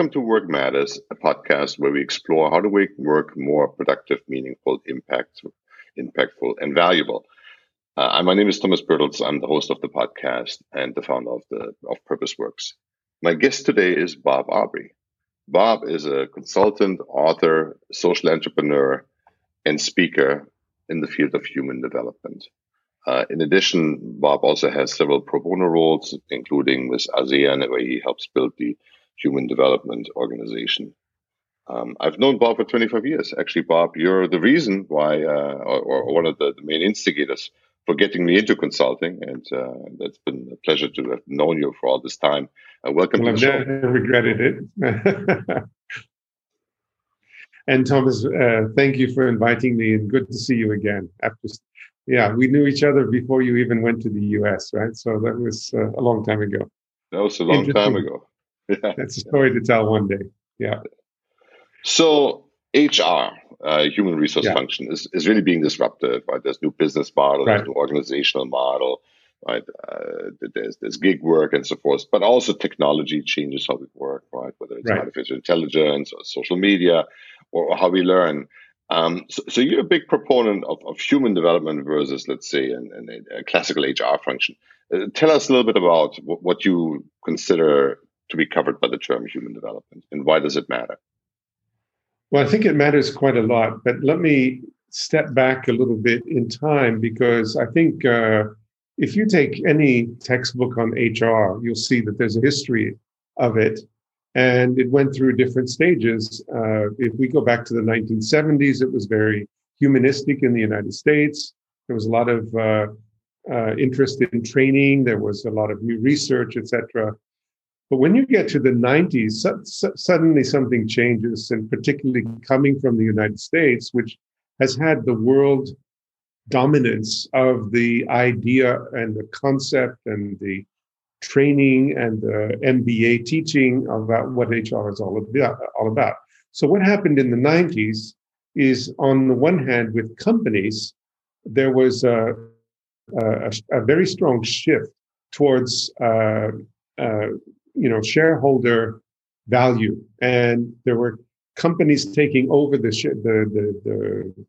welcome to Work Matters, a podcast where we explore how to make work more productive, meaningful, impact, impactful, and valuable. Uh, my name is Thomas Bertels. I'm the host of the podcast and the founder of the of Purpose Works. My guest today is Bob Aubrey. Bob is a consultant, author, social entrepreneur, and speaker in the field of human development. Uh, in addition, Bob also has several pro bono roles, including with ASEAN, where he helps build the Human Development Organization. Um, I've known Bob for 25 years. Actually, Bob, you're the reason why, uh, or, or, one of the, the, main instigators for getting me into consulting, and uh, it's been a pleasure to have known you for all this time. Uh, welcome well, to the I've show. never regretted it. and Thomas, uh, thank you for inviting me, and good to see you again. After, yeah, we knew each other before you even went to the U.S., right? So that was uh, a long time ago. That was a long time ago. Yeah. That's a story to tell one day. Yeah. So HR, uh, human resource yeah. function, is, is really being disrupted. Right? There's new business model, right. there's new organizational model, right? Uh, there's there's gig work and so forth, but also technology changes how we work, right? Whether it's right. artificial intelligence or social media or, or how we learn. Um, so, so, you're a big proponent of, of human development versus, let's say, an, an, a classical HR function. Uh, tell us a little bit about what, what you consider to be covered by the term human development and why does it matter? Well, I think it matters quite a lot, but let me step back a little bit in time because I think uh, if you take any textbook on HR, you'll see that there's a history of it and it went through different stages. Uh, if we go back to the 1970s, it was very humanistic in the United States. There was a lot of uh, uh, interest in training. There was a lot of new research, etc. But when you get to the 90s, su- su- suddenly something changes, and particularly coming from the United States, which has had the world dominance of the idea and the concept and the training and the MBA teaching about what HR is all about, all about. So what happened in the 90s is on the one hand, with companies, there was a, a, a very strong shift towards uh, uh, you know shareholder value, and there were companies taking over the the the, the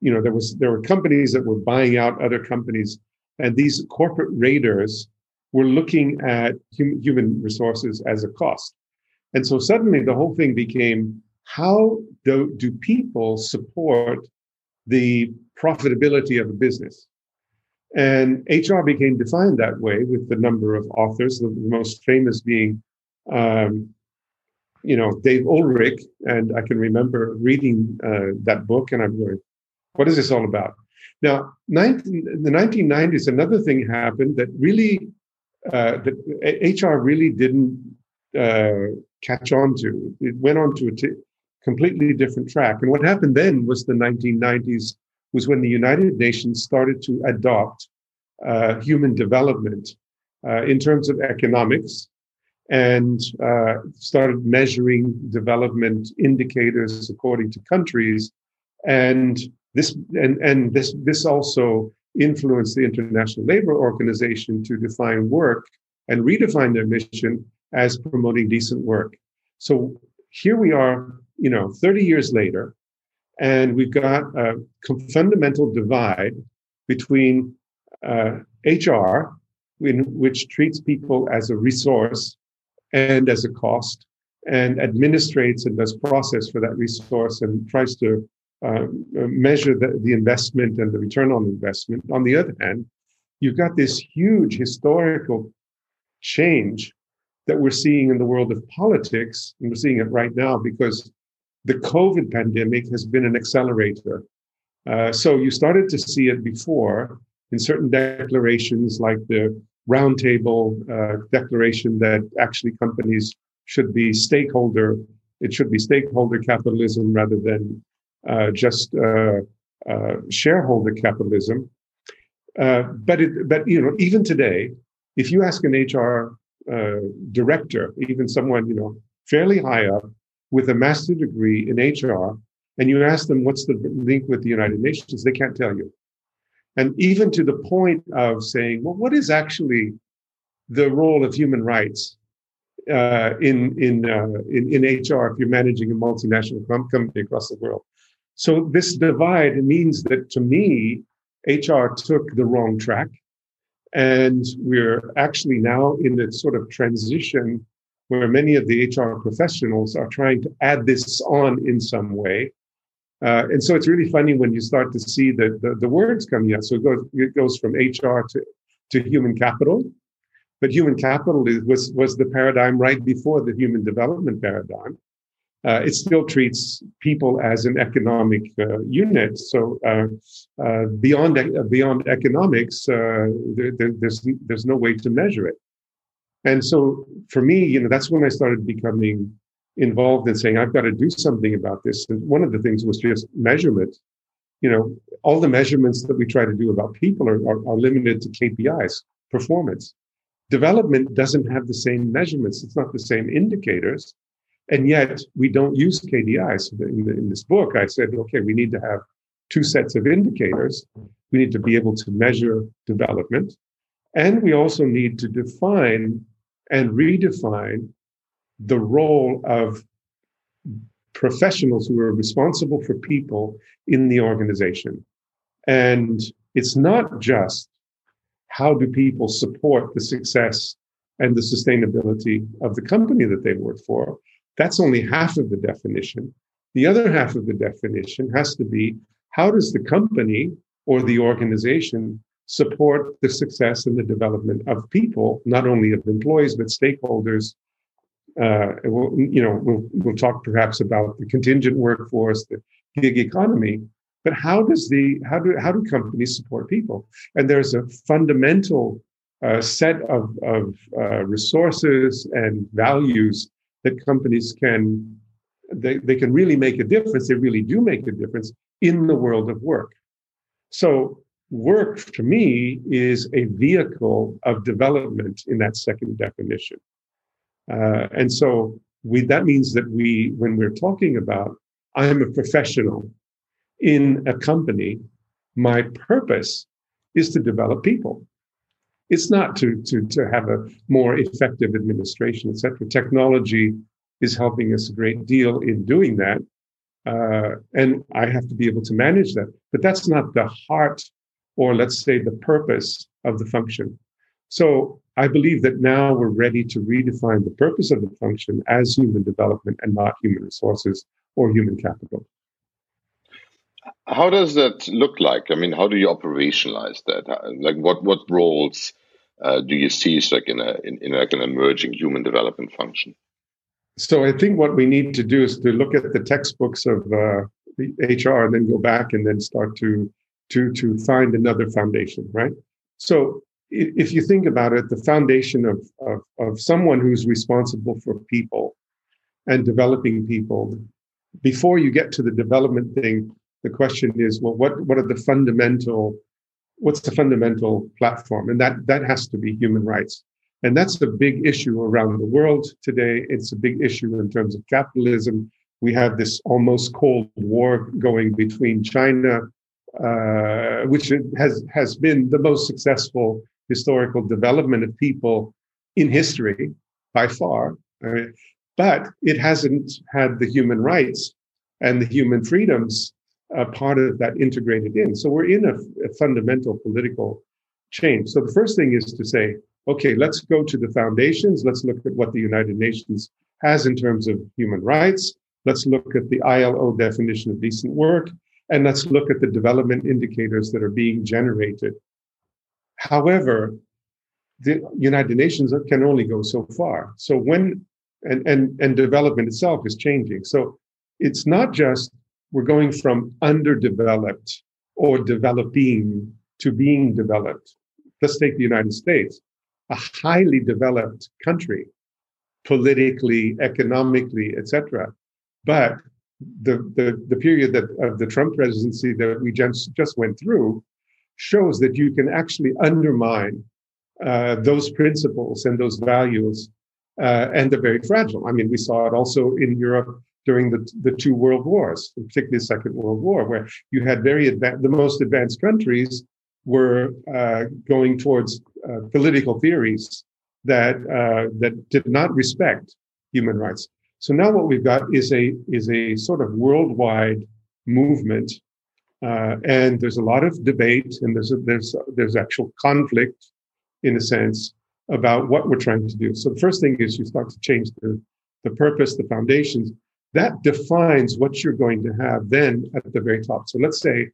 you know there was there were companies that were buying out other companies, and these corporate raiders were looking at hum, human resources as a cost, and so suddenly the whole thing became how do, do people support the profitability of a business and HR became defined that way with the number of authors, the most famous being, um, you know, Dave Ulrich. And I can remember reading uh, that book and I'm going, what is this all about? Now, 19, in the 1990s, another thing happened that really, uh, that HR really didn't uh, catch on to. It went on to a t- completely different track. And what happened then was the 1990s was when the United Nations started to adopt uh, human development uh, in terms of economics and uh, started measuring development indicators according to countries. And this and, and this this also influenced the International Labor Organization to define work and redefine their mission as promoting decent work. So here we are, you know, 30 years later, and we've got a fundamental divide between uh, HR, in, which treats people as a resource and as a cost, and administrates and does process for that resource and tries to uh, measure the, the investment and the return on investment. On the other hand, you've got this huge historical change that we're seeing in the world of politics, and we're seeing it right now because the COVID pandemic has been an accelerator. Uh, so you started to see it before in certain declarations, like the roundtable uh, declaration that actually companies should be stakeholder. It should be stakeholder capitalism rather than uh, just uh, uh, shareholder capitalism. Uh, but it, but you know, even today, if you ask an HR director, even someone you know fairly high up, with a master degree in HR and you ask them what's the link with the United Nations, they can't tell you. And even to the point of saying, well, what is actually the role of human rights uh, in in, uh, in in HR if you're managing a multinational company across the world. So this divide means that to me, HR took the wrong track, and we're actually now in the sort of transition where many of the HR professionals are trying to add this on in some way. Uh, and so it's really funny when you start to see the, the, the words coming out. So it goes, it goes from HR to, to human capital. But human capital is, was, was the paradigm right before the human development paradigm. Uh, it still treats people as an economic uh, unit. So uh, uh beyond beyond economics, uh, there, there, there's there's no way to measure it. And so for me, you know, that's when I started becoming involved in saying I've got to do something about this. And one of the things was just measurement. You know, all the measurements that we try to do about people are, are, are limited to KPIs, performance. Development doesn't have the same measurements. It's not the same indicators. And yet we don't use KDIs. In, the, in this book, I said, okay, we need to have two sets of indicators. We need to be able to measure development. And we also need to define and redefine the role of professionals who are responsible for people in the organization. And it's not just how do people support the success and the sustainability of the company that they work for, that's only half of the definition. The other half of the definition has to be how does the company or the organization support the success and the development of people, not only of employees, but stakeholders. Uh, we'll, you know, we'll, we'll talk perhaps about the contingent workforce, the gig economy, but how does the how do how do companies support people? And there's a fundamental uh, set of of uh, resources and values that companies can they, they can really make a difference they really do make a difference in the world of work so work for me is a vehicle of development in that second definition uh, and so we that means that we when we're talking about i'm a professional in a company my purpose is to develop people it's not to, to, to have a more effective administration, et cetera. Technology is helping us a great deal in doing that. Uh, and I have to be able to manage that. But that's not the heart or let's say the purpose of the function. So I believe that now we're ready to redefine the purpose of the function as human development and not human resources or human capital. How does that look like? I mean, how do you operationalize that? Like, what what roles uh, do you see like in a in, in like an emerging human development function? So I think what we need to do is to look at the textbooks of uh, the HR and then go back and then start to to to find another foundation, right? So if you think about it, the foundation of, of, of someone who's responsible for people and developing people, before you get to the development thing, the question is, well, what, what are the fundamental what's the fundamental platform? And that that has to be human rights. And that's a big issue around the world today. It's a big issue in terms of capitalism. We have this almost cold war going between China, uh, which has has been the most successful historical development of people in history by far. Uh, but it hasn't had the human rights and the human freedoms a part of that integrated in. So we're in a, a fundamental political change. So the first thing is to say, okay, let's go to the foundations. Let's look at what the United Nations has in terms of human rights. Let's look at the ILO definition of decent work. And let's look at the development indicators that are being generated. However, the United Nations can only go so far. So when and and and development itself is changing. So it's not just we're going from underdeveloped or developing to being developed. Let's take the United States, a highly developed country, politically, economically, etc. But the, the, the period that, of the Trump presidency that we just, just went through shows that you can actually undermine uh, those principles and those values, uh, and they're very fragile. I mean, we saw it also in Europe during the, the two world wars, particularly the Second World War, where you had very the most advanced countries were uh, going towards uh, political theories that uh, that did not respect human rights. So now what we've got is a is a sort of worldwide movement, uh, and there's a lot of debate, and there's a, there's there's actual conflict, in a sense, about what we're trying to do. So the first thing is you start to change the the purpose, the foundations. That defines what you're going to have then at the very top. So let's say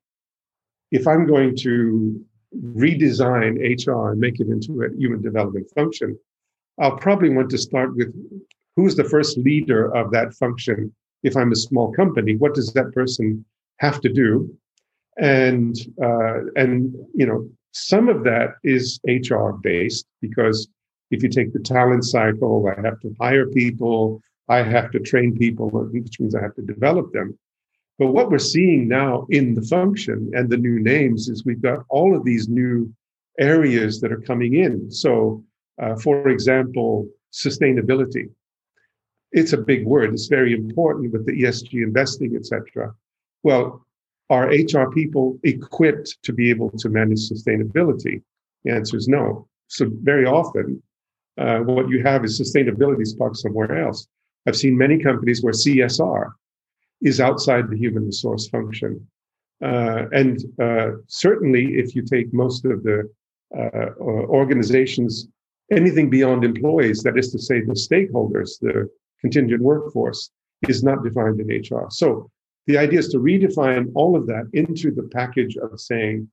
if I'm going to redesign HR and make it into a human development function, I'll probably want to start with who's the first leader of that function? If i'm a small company what does that person have to do? And uh, and you know some of that is hr based because if you take the talent cycle i have to hire people i have to train people which means i have to develop them. But what we're seeing now in the function and the new names is we've got all of these new areas that are coming in. So uh, for example sustainability it's a big word. It's very important with the ESG investing, etc. Well, are HR people equipped to be able to manage sustainability? The answer is no. So very often, uh, what you have is sustainability stuck somewhere else. I've seen many companies where CSR is outside the human resource function. Uh, and uh, certainly, if you take most of the uh, organizations, anything beyond employees, that is to say, the stakeholders, the contingent workforce is not defined in HR. So the idea is to redefine all of that into the package of saying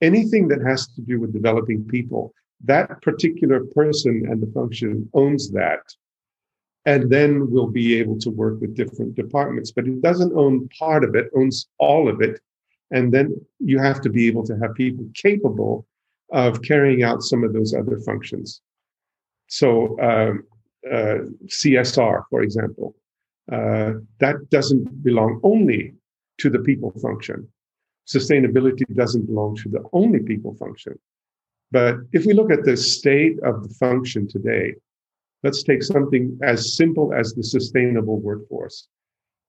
anything that has to do with developing people, that particular person and the function owns that. And then we'll be able to work with different departments. But it doesn't own part of it, owns all of it. And then you have to be able to have people capable of carrying out some of those other functions. So um, uh, CSR, for example, uh, that doesn't belong only to the people function. Sustainability doesn't belong to the only people function. But if we look at the state of the function today, let's take something as simple as the sustainable workforce.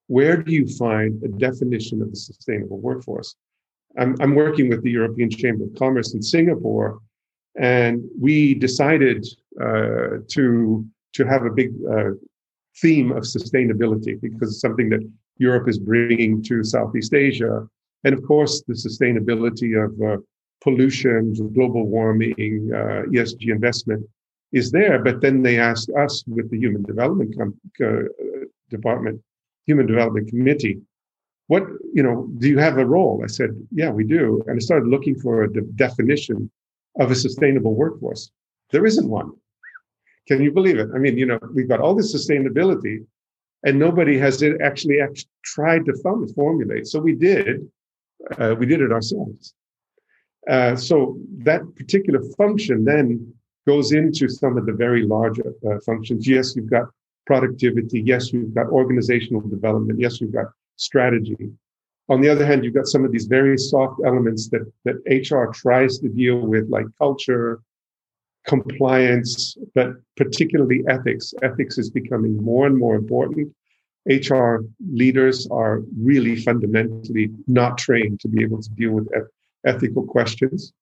Where do you find a definition of the sustainable workforce? I'm, I'm working with the European Chamber of Commerce in Singapore, and we decided uh, to to have a big uh, theme of sustainability because it's something that Europe is bringing to Southeast Asia. And of course, the sustainability of uh, pollution, global warming, uh, ESG investment is there. But then they asked us with the Human Development Com- uh, Department, Human Development Committee, what, you know, do you have a role? I said, yeah, we do. And I started looking for a de- definition of a sustainable workforce. There isn't one. Can you believe it? I mean, you know, we've got all this sustainability, and nobody has actually, actually tried to formulate. So we did. Uh, we did it ourselves. Uh, so that particular function then goes into some of the very large uh, functions. Yes, you've got productivity. Yes, you've got organizational development. Yes, you've got strategy. On the other hand, you've got some of these very soft elements that that HR tries to deal with, like culture, compliance, but particularly ethics. Ethics is becoming more and more important. HR leaders are really fundamentally not trained to be able to deal with ethical questions.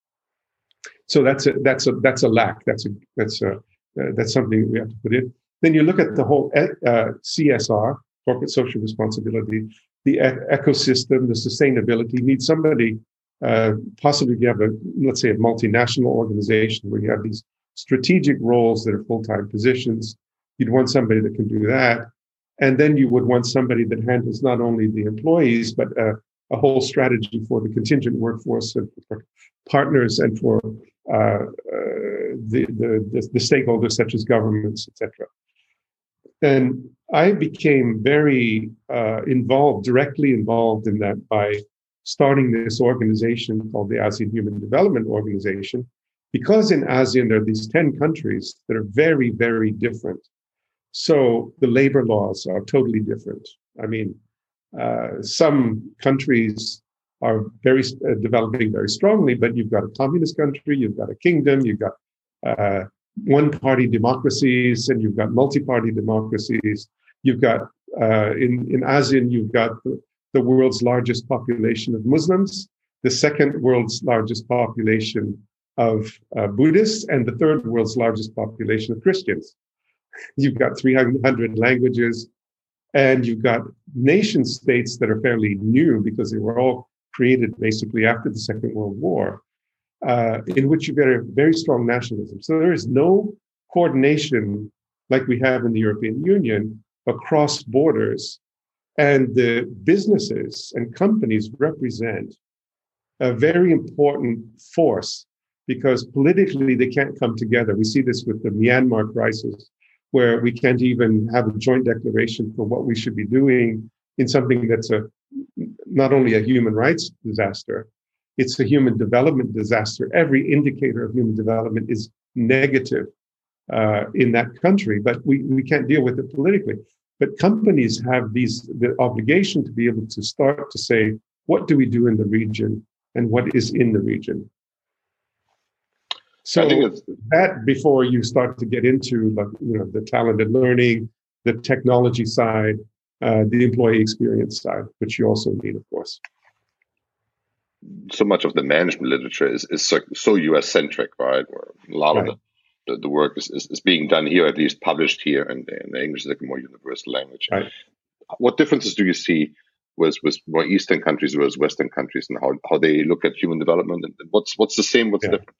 So that's a that's a that's a lack. That's a that's a uh, that's something we have to put in. Then you look at the whole uh, CSR, corporate social responsibility, the e- ecosystem, the sustainability. You need somebody, uh, possibly if you have a let's say a multinational organization where you have these strategic roles that are full-time positions. You'd want somebody that can do that. And then you would want somebody that handles not only the employees, but uh, a whole strategy for the contingent workforce and for partners and for uh, uh, the, the, the, stakeholders such as governments, etc. And I became very uh, involved, directly involved in that by starting this organization called the ASEAN Human Development Organization, because in ASEAN there are these 10 countries that are very, very different. So the labor laws are totally different. I mean, uh, some countries are very uh, developing very strongly, but you've got a communist country, you've got a kingdom, you've got uh, one-party democracies, and you've got multi-party democracies. You've got uh, in in ASEAN, you've got the, the world's largest population of Muslims, the second world's largest population of uh, Buddhists and the third world's largest population of Christians. You've got 300 languages, and you've got nation states that are fairly new because they were all created basically after the Second World War, uh, in which you've got a very strong nationalism. So there is no coordination like we have in the European Union across borders. And the businesses and companies represent a very important force because politically they can't come together. We see this with the Myanmar crisis, where we can't even have a joint declaration for what we should be doing in something that's a not only a human rights disaster, it's a human development disaster. Every indicator of human development is negative uh, in that country, but we, we can't deal with it politically. But companies have these the obligation to be able to start to say, what do we do in the region and what is in the region? So that before you start to get into like, you know the talented learning, the technology side, uh, the employee experience side, which you also need, of course. So much of the management literature is, is so, so US centric, right? Where a lot right. of the the, the work is, is, is, being done here, at least published here, and, and English is like a more universal language. Right. What differences do you see with with more Eastern countries versus Western countries, and how, how they look at human development, and what's what's the same, what's yeah. different?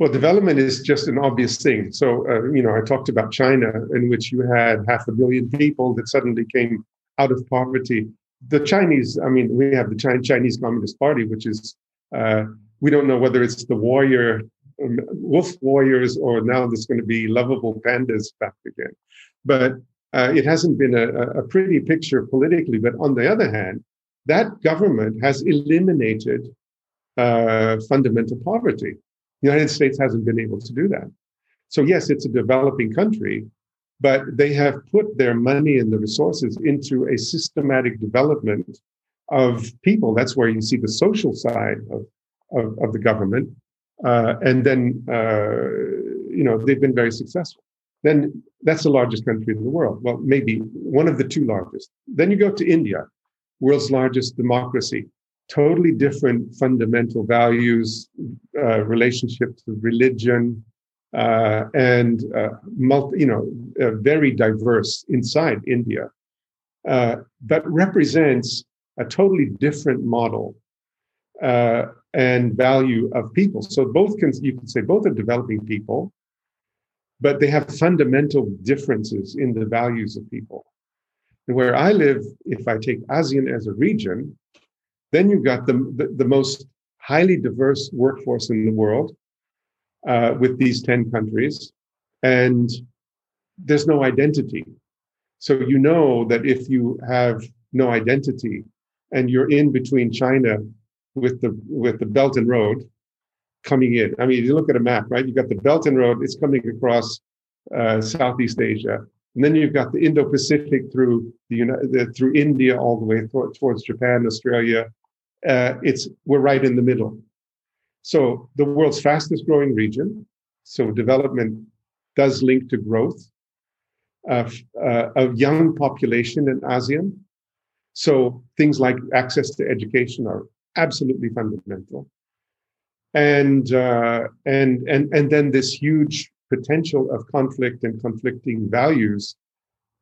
Well, development is just an obvious thing. So, uh, you know, I talked about China, in which you had half a billion people that suddenly came out of poverty. The Chinese, I mean, we have the Chinese Communist Party, which is, uh, we don't know whether it's the warrior wolf warriors or now there's going to be lovable pandas back again. But uh, it hasn't been a, a, pretty picture politically. But on the other hand, that government has eliminated uh, fundamental poverty. The United States hasn't been able to do that. So, yes, it's a developing country, but they have put their money and the resources into a systematic development of people. That's where you see the social side of, of, of the government. Uh, and then, uh, you know, they've been very successful. Then that's the largest country in the world. Well, maybe one of the two largest. Then you go to India, world's largest democracy, totally different fundamental values, uh, relationship to religion, uh, and uh, multi, you know, uh, very diverse inside India, uh, but represents a totally different model uh, and value of people. So both can you can say both are developing people, but they have fundamental differences in the values of people. And where I live, if I take ASEAN as a region, then you've got the, the, the most highly diverse workforce in the world uh, with these 10 countries, and there's no identity. So you know that if you have no identity and you're in between China with the with the Belt and Road coming in. I mean, you look at a map, right? You've got the Belt and Road. It's coming across uh, Southeast Asia, and then you've got the Indo-Pacific through the, the through India all the way th- towards Japan, Australia. Uh, it's we're right in the middle. So the world's fastest growing region. So development does link to growth of uh, a young population in ASEAN. So things like access to education are absolutely fundamental. And uh, and and and then this huge potential of conflict and conflicting values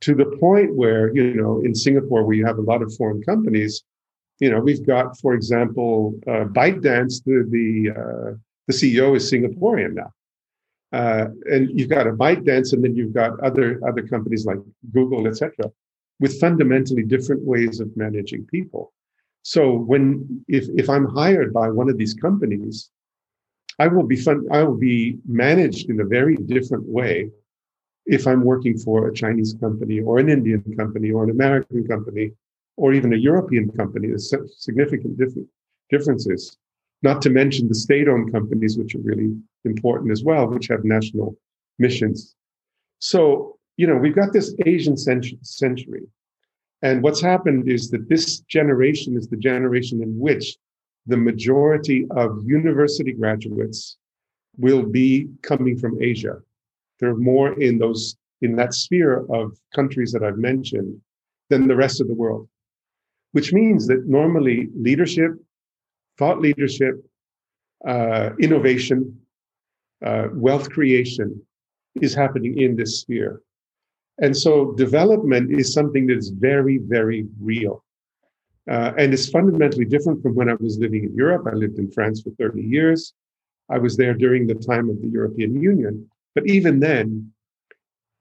to the point where you know in Singapore we have a lot of foreign companies. You know we've got, for example, uh, ByteDance. The the uh, the CEO is Singaporean now, uh, and you've got a ByteDance, and then you've got other other companies like Google, etc., with fundamentally different ways of managing people. So when if if I'm hired by one of these companies, I will be fun, I will be managed in a very different way if I'm working for a Chinese company or an Indian company or an American company or even a European company. There's significant differences. Not to mention the state-owned companies, which are really important as well, which have national missions. So, you know, we've got this Asian century and what's happened is that this generation is the generation in which the majority of university graduates will be coming from Asia. They're more in those in that sphere of countries that I've mentioned than the rest of the world, which means that normally leadership, thought leadership, uh, innovation, uh, wealth creation is happening in this sphere. And so development is something that is very, very real. Uh, and it's fundamentally different from when I was living in Europe. I lived in France for 30 years. I was there during the time of the European Union. But even then,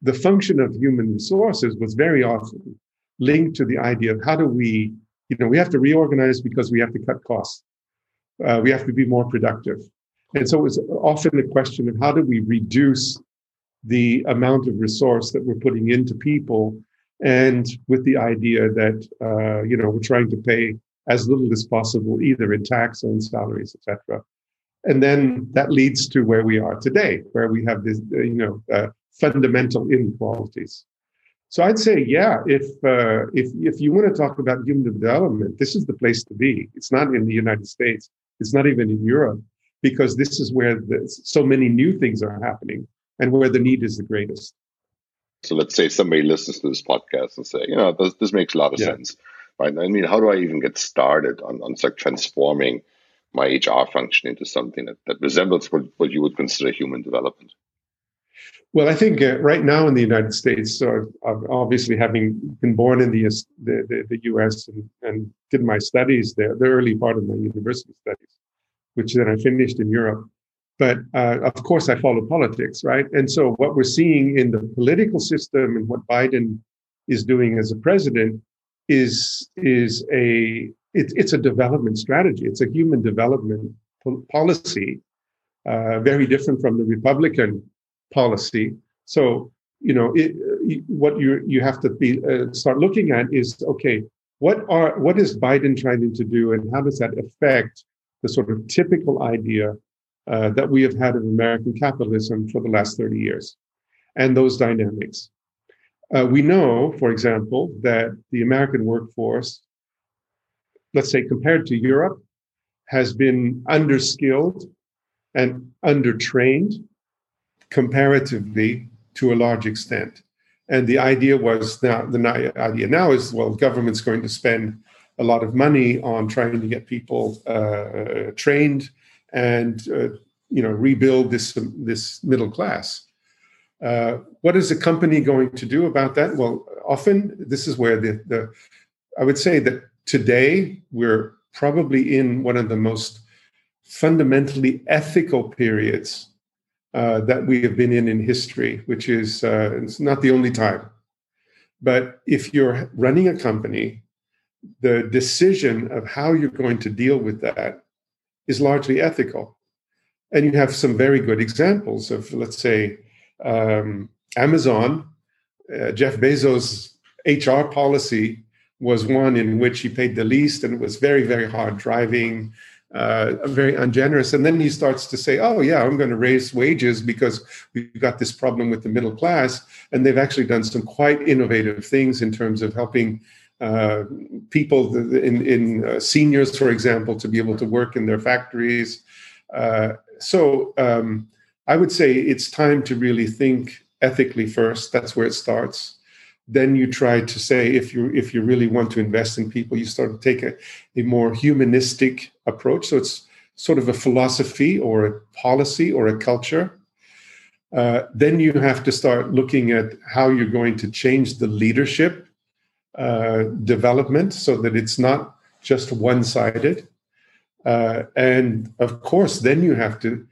the function of human resources was very often linked to the idea of how do we, you know, we have to reorganize because we have to cut costs. Uh, we have to be more productive. And so it was often a question of how do we reduce the amount of resource that we're putting into people and with the idea that uh, you know we're trying to pay as little as possible either in tax or in salaries etc and then that leads to where we are today where we have this you know uh, fundamental inequalities so i'd say yeah if uh, if if you want to talk about human development this is the place to be it's not in the united states it's not even in europe because this is where the, so many new things are happening and where the need is the greatest. So let's say somebody listens to this podcast and say, you know, this, this makes a lot of yeah. sense, right? I mean, how do I even get started on, on like transforming my HR function into something that, that resembles what, what you would consider human development? Well, I think uh, right now in the United States, so I've obviously having been born in the the, the, the U.S. And, and, did my studies there, the early part of my university studies, which then I finished in Europe. But uh, of course, I follow politics, right? And so, what we're seeing in the political system and what Biden is doing as a president is is a it, it's a development strategy. It's a human development policy, uh, very different from the Republican policy. So, you know, it, what you you have to be uh, start looking at is okay, what are what is Biden trying to do, and how does that affect the sort of typical idea uh, that we have had of American capitalism for the last 30 years and those dynamics. Uh, we know, for example, that the American workforce, let's say compared to Europe, has been underskilled and undertrained comparatively to a large extent. And the idea was now the idea now is well, government's going to spend a lot of money on trying to get people uh, trained and uh, you know rebuild this this middle class. Uh, what is a company going to do about that? Well, often this is where the, the I would say that today we're probably in one of the most fundamentally ethical periods uh, that we have been in in history, which is uh, it's not the only time. But if you're running a company, the decision of how you're going to deal with that is largely ethical. And you have some very good examples of, let's say, um, Amazon, uh, Jeff Bezos' HR policy was one in which he paid the least and it was very, very hard driving, uh, very ungenerous. And then he starts to say, oh, yeah, I'm going to raise wages because we've got this problem with the middle class. And they've actually done some quite innovative things in terms of helping uh, people in, in uh, seniors, for example, to be able to work in their factories. Uh, so um, I would say it's time to really think ethically first. That's where it starts. Then you try to say if you if you really want to invest in people, you start to take a, a more humanistic approach. So it's sort of a philosophy or a policy or a culture. Uh, then you have to start looking at how you're going to change the leadership uh, development so that it's not just one-sided. Uh, and of course, then you have to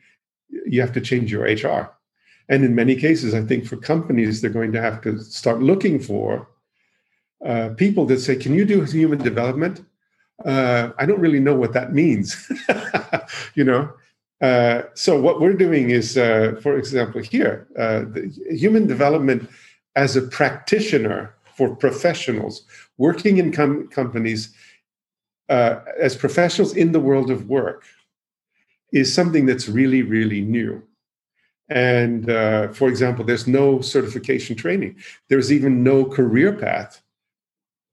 you have to change your HR. And in many cases, I think for companies, they're going to have to start looking for uh, people that say, "Can you do human development?" Uh, I don't really know what that means, you know. Uh, so what we're doing is, uh, for example, here, uh, human development as a practitioner for professionals working in com- companies uh, as professionals in the world of work is something that's really, really new. And uh, for example, there's no certification training. There's even no career path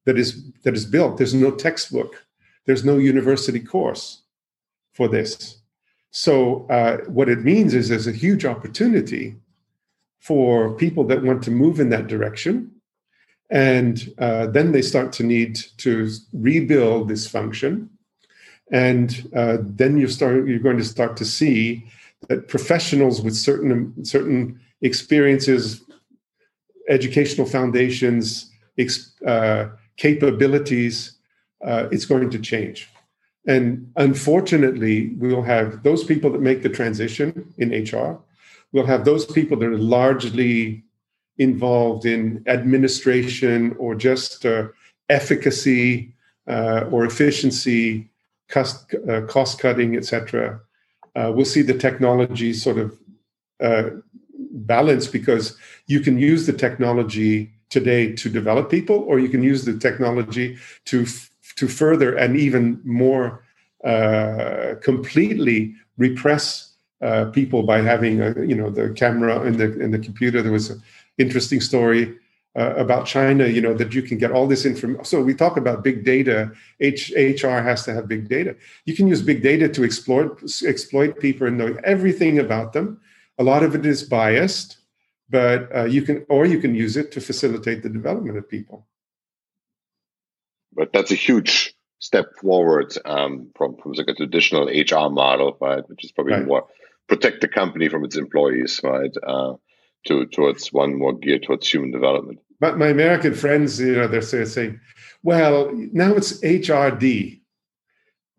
that is that is built. There's no textbook. There's no university course for this. So uh, what it means is there's a huge opportunity for people that want to move in that direction and uh, then they start to need to rebuild this function. and uh, then you start you're going to start to see that professionals with certain certain experiences educational foundations uh, capabilities uh, it's going to change and unfortunately we'll have those people that make the transition in hr we'll have those people that are largely involved in administration or just uh, efficacy uh, or efficiency cost, uh, cost cutting, etc. Uh, we'll see the technology sort of uh, balance because you can use the technology today to develop people, or you can use the technology to to further and even more uh, completely repress uh, people by having a, you know the camera and the and the computer. There was an interesting story uh, about China, you know, that you can get all this information. So we talk about big data. H- HR has to have big data. You can use big data to exploit exploit people and know everything about them. A lot of it is biased, but uh, you can, or you can use it to facilitate the development of people. But that's a huge step forward um, from from like a traditional HR model, right? Which is probably right. more protect the company from its employees, right? Uh, to towards one more geared towards human development. But my American friends, you know, they're saying, "Well, now it's HRD."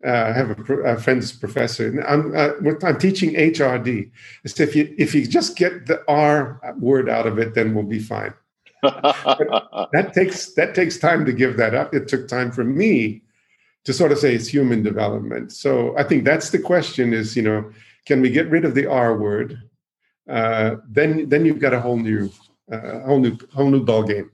Uh, I have a, a friend's professor. And I'm uh, I'm teaching HRD. I said, if you if you just get the R word out of it, then we'll be fine. that takes that takes time to give that up. It took time for me to sort of say it's human development. So I think that's the question: is you know, can we get rid of the R word uh, then then you've got a whole new uh, whole new whole new ball game.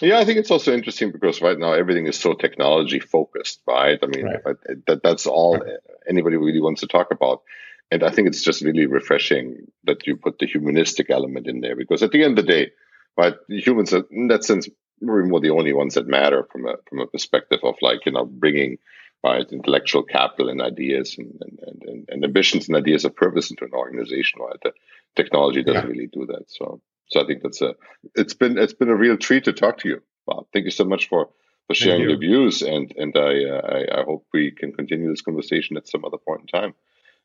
Yeah, I think it's also interesting because right now everything is so technology focused, right? I mean, right. that that's all anybody really wants to talk about. And I think it's just really refreshing that you put the humanistic element in there because at the end of the day, right, humans are, in that sense, we're more the only ones that matter from a from a perspective of like you know bringing right? Intellectual capital and ideas and, and, and, and ambitions and ideas of purpose into an organization, right? The technology doesn't yeah. really do that. So, so I think that's a, it's been, it's been a real treat to talk to you. Bob. Thank you so much for, for sharing your views. And, and I, uh, I, I, hope we can continue this conversation at some other point in time.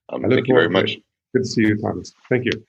Um, thank you very much. Good to see you, Thomas. Thank you.